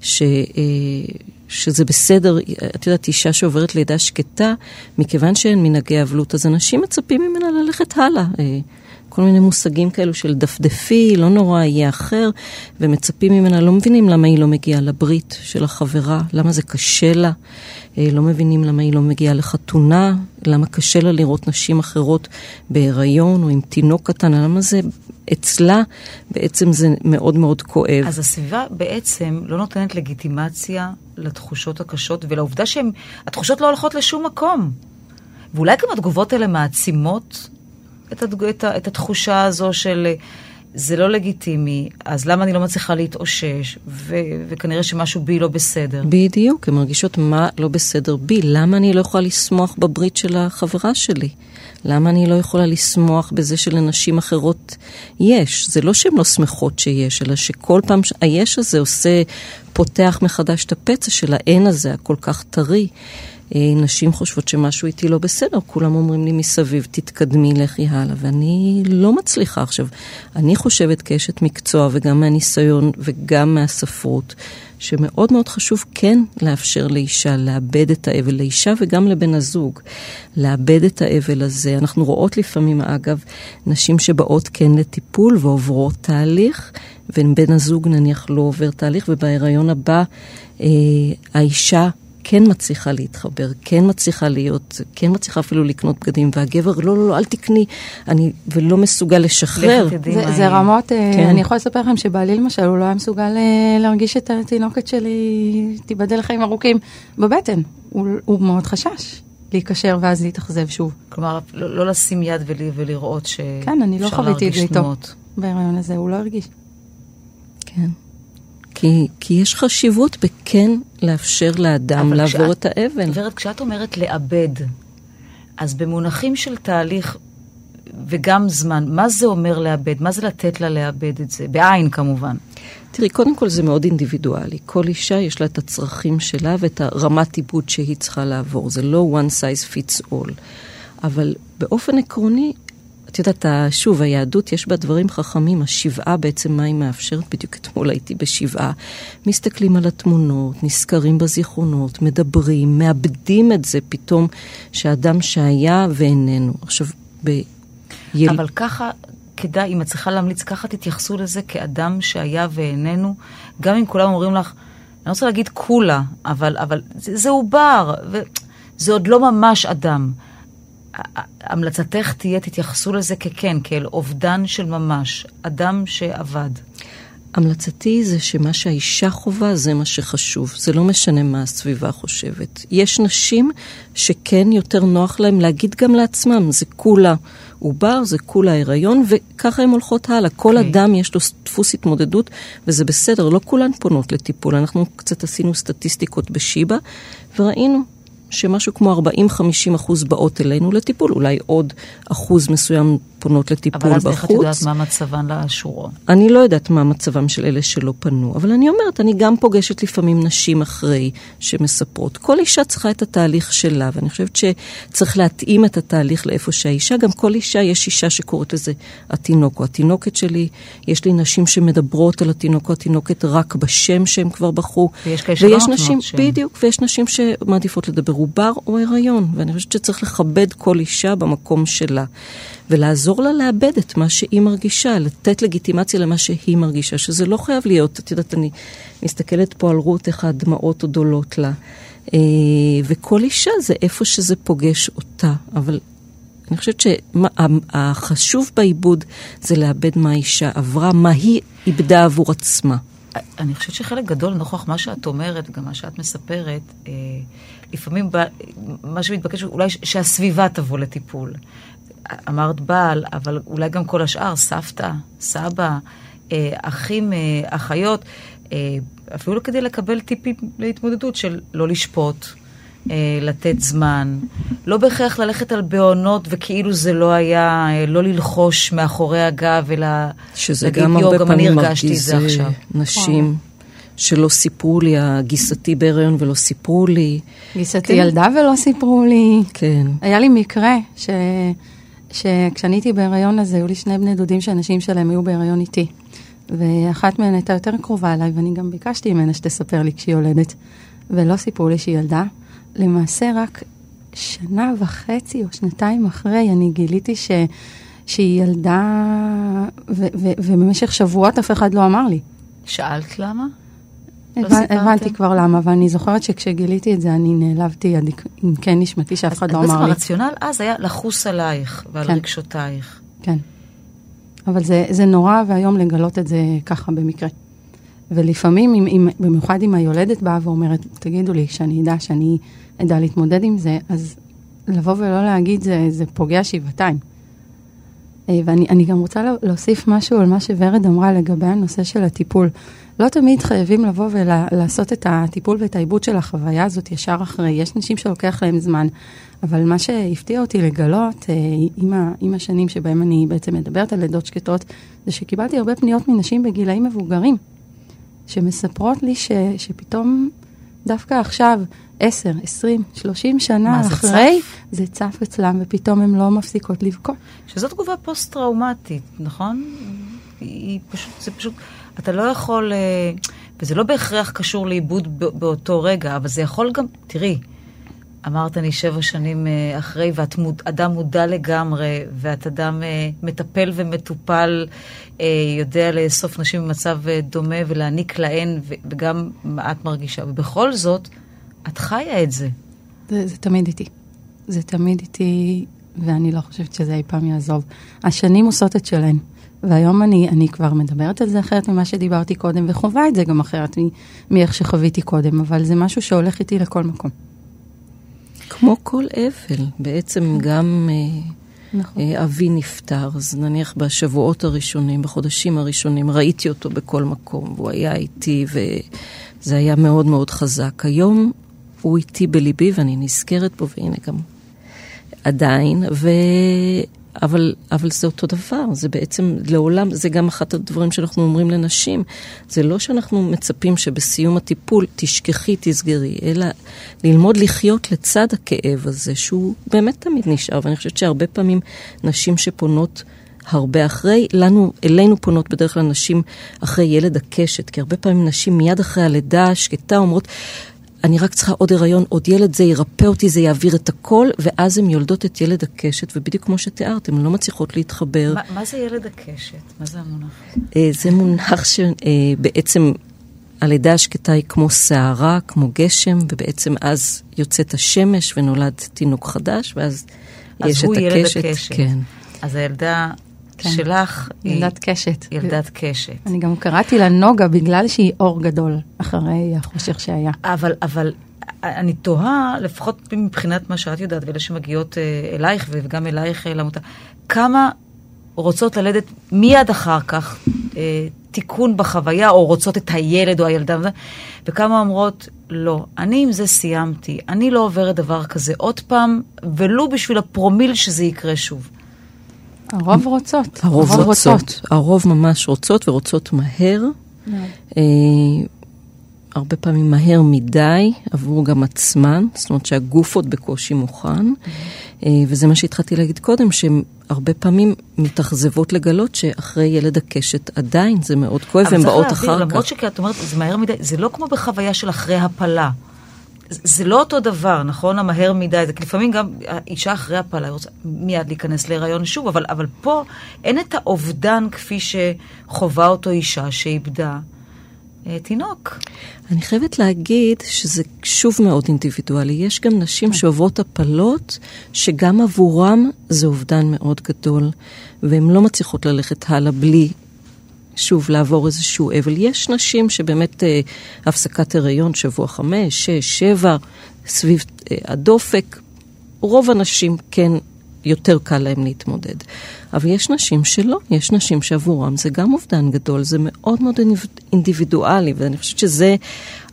ש... אה, שזה בסדר, את יודעת, אישה שעוברת לידה שקטה, מכיוון שאין מנהגי אבלות, אז אנשים מצפים ממנה ללכת הלאה. כל מיני מושגים כאלו של דפדפי, לא נורא, יהיה אחר, ומצפים ממנה, לא מבינים למה היא לא מגיעה לברית של החברה, למה זה קשה לה, אה, לא מבינים למה היא לא מגיעה לחתונה, למה קשה לה לראות נשים אחרות בהיריון או עם תינוק קטן, למה זה אצלה בעצם זה מאוד מאוד כואב. אז הסביבה בעצם לא נותנת לגיטימציה לתחושות הקשות ולעובדה שהתחושות לא הולכות לשום מקום. ואולי גם התגובות האלה מעצימות את. את, ה... את התחושה הזו של זה לא לגיטימי, אז למה אני לא מצליחה להתאושש, ו... וכנראה שמשהו בי לא בסדר. בדיוק, הן מרגישות מה לא בסדר בי, למה אני לא יכולה לשמוח בברית של החברה שלי? למה אני לא יכולה לשמוח בזה שלנשים אחרות יש? זה לא שהן לא שמחות שיש, אלא שכל פעם היש הזה עושה, פותח מחדש את הפצע של האין הזה, הכל כך טרי. נשים חושבות שמשהו איתי לא בסדר, כולם אומרים לי מסביב, תתקדמי, לכי הלאה, ואני לא מצליחה. עכשיו, אני חושבת כאשת מקצוע וגם מהניסיון וגם מהספרות, שמאוד מאוד חשוב כן לאפשר לאישה לאבד את האבל, לאישה וגם לבן הזוג, לאבד את האבל הזה. אנחנו רואות לפעמים, אגב, נשים שבאות כן לטיפול ועוברות תהליך, ובן הזוג נניח לא עובר תהליך, ובהיריון הבא אה, האישה כן מצליחה להתחבר, כן מצליחה להיות, כן מצליחה אפילו לקנות בגדים, והגבר, לא, לא, לא, אל תקני, אני, ולא מסוגל לשחרר. זה, זה רמות, כן. אני יכולה לספר לכם שבעלי למשל, הוא לא היה מסוגל להרגיש את התינוקת שלי, תיבדל לחיים ארוכים, בבטן. הוא, הוא מאוד חשש להיקשר ואז להתאכזב שוב. כלומר, לא, לא לשים יד ול, ולראות שאפשר להרגיש תנועות. כן, אני לא חוויתי את זה איתו. בהיריון הזה, הוא לא הרגיש. כן. כי, כי יש חשיבות בכן לאפשר לאדם לעבור כשאת, את האבן. גברת, כשאת אומרת לאבד, אז במונחים של תהליך וגם זמן, מה זה אומר לאבד? מה זה לתת לה לאבד את זה? בעין כמובן. תראי, קודם כל זה מאוד אינדיבידואלי. כל אישה יש לה את הצרכים שלה ואת הרמת עיבוד שהיא צריכה לעבור. זה לא one size fits all. אבל באופן עקרוני, את יודעת, שוב, היהדות יש בה דברים חכמים, השבעה בעצם מה היא מאפשרת, בדיוק אתמול הייתי בשבעה, מסתכלים על התמונות, נזכרים בזיכרונות, מדברים, מאבדים את זה פתאום, שאדם שהיה ואיננו. עכשיו, ב... יל... אבל ככה, כדאי, אם את צריכה להמליץ, ככה תתייחסו לזה כאדם שהיה ואיננו, גם אם כולם אומרים לך, אני לא רוצה להגיד כולה, אבל, אבל זה, זה עובר, וזה עוד לא ממש אדם. המלצתך תהיה, תתייחסו לזה ככן, כאל אובדן של ממש, אדם שאבד. המלצתי זה שמה שהאישה חווה זה מה שחשוב, זה לא משנה מה הסביבה חושבת. יש נשים שכן יותר נוח להן להגיד גם לעצמם, זה כולה עובר, זה כולה הריון, וככה הן הולכות הלאה. כל okay. אוקיי. אדם יש לו דפוס התמודדות, וזה בסדר, לא כולן פונות לטיפול. אנחנו קצת עשינו סטטיסטיקות בשיבא, וראינו שמשהו כמו 40-50 אחוז באות אלינו לטיפול, אולי עוד אחוז מסוים פונות לטיפול בחוץ. אבל אז איך את יודעת מה מצבן לאשורו? אני לא יודעת מה מצבם של אלה שלא פנו, אבל אני אומרת, אני גם פוגשת לפעמים נשים אחרי שמספרות. כל אישה צריכה את התהליך שלה, ואני חושבת שצריך להתאים את התהליך לאיפה שהאישה, גם כל אישה, יש אישה שקוראת לזה התינוק או התינוקת שלי, יש לי נשים שמדברות על התינוק או התינוקת רק בשם שהם כבר בחרו. ויש כאלה שלא נותנות נשים, שם. בדיוק, ויש נשים שמעדיפות לדבר עובר או הריון, ואני חושבת שצריך לכבד כל אישה במקום שלה. ולעזור לה לאבד את מה שהיא מרגישה, לתת לגיטימציה למה שהיא מרגישה, שזה לא חייב להיות, את יודעת, אני מסתכלת פה על רות איך הדמעות עוד עולות לה. אה, וכל אישה זה איפה שזה פוגש אותה, אבל אני חושבת שהחשוב בעיבוד זה לאבד מה האישה עברה, מה היא איבדה עבור עצמה. אני חושבת שחלק גדול, נוכח מה שאת אומרת, וגם מה שאת מספרת, אה, לפעמים בא, מה שמתבקש, אולי שהסביבה תבוא לטיפול. אמרת בעל, אבל אולי גם כל השאר, סבתא, סבא, אה, אחים, אה, אחיות, אה, אפילו כדי לקבל טיפים להתמודדות של לא לשפוט, לתת זמן, לא בהכרח ללכת על בעונות וכאילו זה לא היה, לא ללחוש מאחורי הגב, אלא שזה גם הרבה פעמים מרגיז נשים. שלא סיפרו לי, הגיסתי בהיריון ולא סיפרו לי. גיסתי כן. ילדה ולא סיפרו לי. כן. היה לי מקרה ש... שכשאני הייתי בהיריון אז היו לי שני בני דודים שהנשים שלהם היו בהיריון איתי. ואחת מהן הייתה יותר קרובה אליי, ואני גם ביקשתי ממנה שתספר לי כשהיא יולדת. ולא סיפרו לי שהיא ילדה. למעשה רק שנה וחצי או שנתיים אחרי, אני גיליתי ש... שהיא ילדה, ו- ו- ובמשך שבועות אף אחד לא אמר לי. שאלת למה? לא הבנתי כבר למה, ואני זוכרת שכשגיליתי את זה, אני נעלבתי עד עמקי כן נשמתי שאף אחד לא אמר לי. אז בעצם הרציונל אז היה לחוס עלייך ועל כן. רגשותייך. כן. אבל זה, זה נורא ואיום לגלות את זה ככה במקרה. ולפעמים, אם, אם, במיוחד אם היולדת באה ואומרת, תגידו לי, שאני אדע שאני אדע להתמודד עם זה, אז לבוא ולא להגיד זה, זה פוגע שבעתיים. אה, ואני גם רוצה להוסיף משהו על מה שוורד אמרה לגבי הנושא של הטיפול. לא תמיד חייבים לבוא ולעשות את הטיפול ואת העיבוד של החוויה הזאת ישר אחרי. יש נשים שלוקח להם זמן, אבל מה שהפתיע אותי לגלות אה, עם, ה, עם השנים שבהם אני בעצם מדברת על לידות שקטות, זה שקיבלתי הרבה פניות מנשים בגילאים מבוגרים, שמספרות לי ש, שפתאום דווקא עכשיו, 10, 20, 30 שנה מה, אחרי, זה צף? זה צף אצלם, ופתאום הן לא מפסיקות לבכות. שזו תגובה פוסט-טראומטית, נכון? היא פשוט, זה פשוט... אתה לא יכול, אה, וזה לא בהכרח קשור לעיבוד באותו רגע, אבל זה יכול גם, תראי, אמרת אני שבע שנים אה, אחרי, ואת מוד, אדם מודע לגמרי, ואת אדם אה, מטפל ומטופל, יודע לאסוף נשים במצב דומה ולהעניק להן, וגם מה את מרגישה. ובכל זאת, את חיה את זה. זה, זה תמיד איתי. זה תמיד איתי, ואני לא חושבת שזה אי פעם יעזוב. השנים עושות את שלהן. והיום אני, אני כבר מדברת על זה אחרת ממה שדיברתי קודם, וחווה את זה גם אחרת מאיך שחוויתי קודם, אבל זה משהו שהולך איתי לכל מקום. כמו כל אבל, בעצם גם אה, נכון. אה, אבי נפטר, אז נניח בשבועות הראשונים, בחודשים הראשונים, ראיתי אותו בכל מקום, והוא היה איתי, וזה היה מאוד מאוד חזק. היום הוא איתי בליבי, ואני נזכרת בו, והנה גם עדיין, ו... אבל, אבל זה אותו דבר, זה בעצם לעולם, זה גם אחת הדברים שאנחנו אומרים לנשים. זה לא שאנחנו מצפים שבסיום הטיפול תשכחי, תסגרי, אלא ללמוד לחיות לצד הכאב הזה, שהוא באמת תמיד נשאר. ואני חושבת שהרבה פעמים נשים שפונות הרבה אחרי, לנו, אלינו פונות בדרך כלל נשים אחרי ילד הקשת, כי הרבה פעמים נשים מיד אחרי הלידה השקטה אומרות, אני רק צריכה עוד הריון, עוד ילד, זה ירפא אותי, זה יעביר את הכל, ואז הן יולדות את ילד הקשת, ובדיוק כמו שתיארת, הן לא מצליחות להתחבר. מה, מה זה ילד הקשת? מה זה המונח? אה, זה מונח שבעצם אה, הלידה השקטה היא כמו סערה, כמו גשם, ובעצם אז יוצאת השמש ונולד תינוק חדש, ואז יש את הקשת. אז הוא ילד הקשת. כן. אז הילדה כן. שלך היא ילדת קשת. ילדת קשת. אני גם קראתי לה נוגה בגלל שהיא אור גדול אחרי החושך שהיה. אבל, אבל אני תוהה, לפחות מבחינת מה שאת יודעת, ואלה שמגיעות אה, אלייך וגם אלייך אה, לעמותה, כמה רוצות ללדת מיד אחר כך אה, תיקון בחוויה, או רוצות את הילד או הילדה, וכמה אומרות, לא, אני עם זה סיימתי, אני לא עוברת דבר כזה עוד פעם, ולו בשביל הפרומיל שזה יקרה שוב. הרוב רוצות. הרוב רוצות. הרוב ממש רוצות ורוצות מהר. אה, הרבה פעמים מהר מדי עבור גם עצמן, זאת אומרת שהגוף עוד בקושי מוכן. אה, וזה מה שהתחלתי להגיד קודם, שהן הרבה פעמים מתאכזבות לגלות שאחרי ילד הקשת עדיין זה מאוד כואב, והן באות אחר כך. אבל צריך להבין, למרות שאת אומרת, זה מהר מדי, זה לא כמו בחוויה של אחרי הפלה. זה- לא אותו דבר, נכון? המהר מדי, זה לפעמים גם האישה אחרי הפלה היא רוצה מיד להיכנס להיריון שוב, אבל, אבל פה אין את האובדן כפי שחווה אותו אישה שאיבדה אה, תינוק. אני חייבת להגיד שזה שוב מאוד אינדיבידואלי. יש גם נשים שעוברות הפלות, שגם עבורם זה אובדן מאוד גדול, והן לא מצליחות ללכת הלאה בלי, שוב, לעבור איזשהו אבל. יש נשים שבאמת אה, הפסקת הריון, שבוע חמש, שש, שבע, סביב אה, הדופק, רוב הנשים כן יותר קל להם להתמודד. אבל יש נשים שלא, יש נשים שעבורם זה גם אובדן גדול, זה מאוד מאוד אינדיב- אינדיבידואלי, ואני חושבת שזה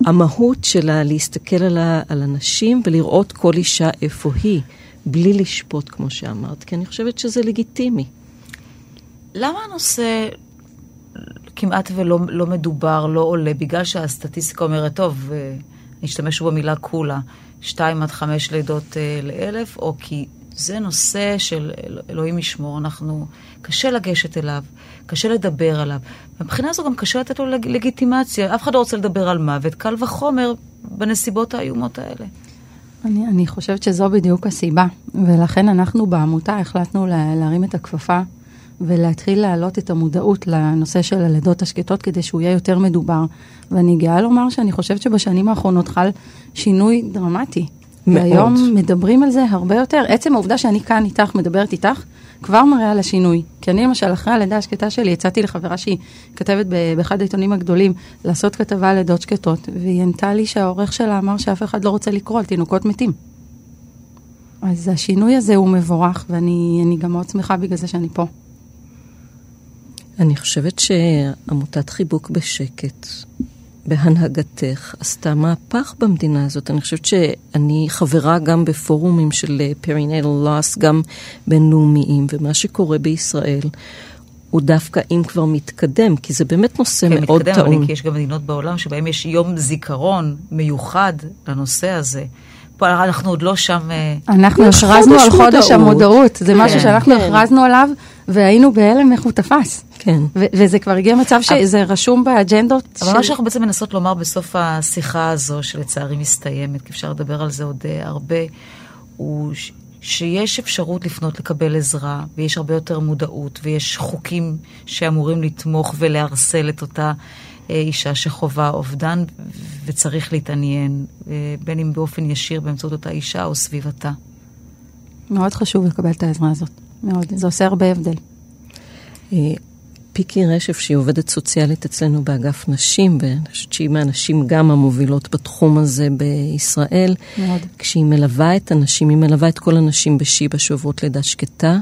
המהות שלה להסתכל על, על הנשים ולראות כל אישה איפה היא, בלי לשפוט, כמו שאמרת, כי אני חושבת שזה לגיטימי. למה הנושא כמעט ולא לא מדובר, לא עולה? בגלל שהסטטיסטיקה אומרת, טוב, אה, נשתמש במילה כולה, שתיים עד חמש לידות אה, לאלף, או כי זה נושא של אל- אלוהים ישמור, אנחנו, קשה לגשת אליו, קשה לדבר עליו. מבחינה זו גם קשה לתת לו לג, לגיטימציה. אף אחד לא רוצה לדבר על מוות, קל וחומר בנסיבות האיומות האלה. אני, אני חושבת שזו בדיוק הסיבה, ולכן אנחנו בעמותה החלטנו לה, להרים את הכפפה ולהתחיל להעלות את המודעות לנושא של הלידות השקטות כדי שהוא יהיה יותר מדובר. ואני גאה לומר שאני חושבת שבשנים האחרונות חל שינוי דרמטי. מאוד. והיום מדברים על זה הרבה יותר. עצם העובדה שאני כאן איתך, מדברת איתך, כבר מראה על השינוי. כי אני למשל, אחרי הלידה השקטה שלי, יצאתי לחברה שהיא כתבת באחד העיתונים הגדולים, לעשות כתבה על לידות שקטות, והיא ענתה לי שהעורך שלה אמר שאף אחד לא רוצה לקרוא על תינוקות מתים. אז השינוי הזה הוא מבורך, ואני אני גם מאוד שמחה בגלל זה שאני פה. אני חושבת שעמותת חיבוק בשקט, בהנהגתך, עשתה מהפך במדינה הזאת. אני חושבת שאני חברה גם בפורומים של פרינל לוס, גם בינלאומיים, ומה שקורה בישראל הוא דווקא אם כבר מתקדם, כי זה באמת נושא כן, מאוד מתקדם, טעון. אבל כי יש גם מדינות בעולם שבהם יש יום זיכרון מיוחד לנושא הזה. אנחנו עוד לא שם... אה, אנחנו יש הכרזנו על חודש מודעות. המודעות, זה כן, משהו שאנחנו כן. הכרזנו עליו, והיינו בהלם איך הוא תפס. כן. וזה כבר הגיע מצב שזה רשום באג'נדות. אבל מה שאנחנו בעצם מנסות לומר בסוף השיחה הזו, שלצערי מסתיימת, כי אפשר לדבר על זה עוד אה, הרבה, הוא שיש אפשרות לפנות לקבל עזרה, ויש הרבה יותר מודעות, ויש חוקים שאמורים לתמוך ולערסל את אותה אישה שחווה אובדן, וצריך להתעניין, אה, בין אם באופן ישיר באמצעות אותה אישה או סביבתה. מאוד חשוב לקבל את העזרה הזאת, מאוד. זה עושה הרבה הבדל. אה, פיקי רשף, שהיא עובדת סוציאלית אצלנו באגף נשים, ואני חושבת שהיא מהנשים גם המובילות בתחום הזה בישראל. מאוד. כשהיא מלווה את הנשים, היא מלווה את כל הנשים בשיבא שעוברות לידה שקטה, אה,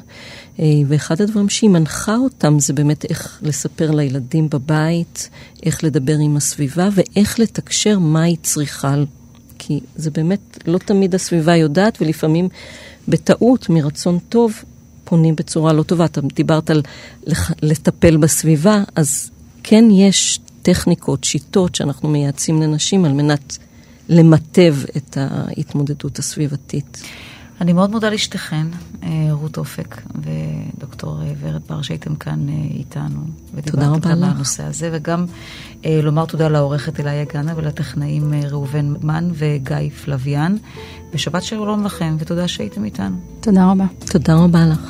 ואחד הדברים שהיא מנחה אותם זה באמת איך לספר לילדים בבית, איך לדבר עם הסביבה ואיך לתקשר מה היא צריכה. כי זה באמת לא תמיד הסביבה יודעת, ולפעמים בטעות, מרצון טוב, פונים בצורה לא טובה. אתה דיברת על לח- לטפל בסביבה, אז כן יש טכניקות, שיטות שאנחנו מייעצים לנשים על מנת למטב את ההתמודדות הסביבתית. אני מאוד מודה לשתיכן, אה, רות אופק ודוקטור אה, ורד בר, שהייתם כאן אה, איתנו. תודה רבה ודיברתם על לך. הנושא הזה, וגם לומר תודה לעורכת אליה גאנה ולטכנאים ראובן מן וגיא פלוויאן. ושבת שלום לכם, ותודה שהייתם איתנו. תודה רבה. תודה רבה לך.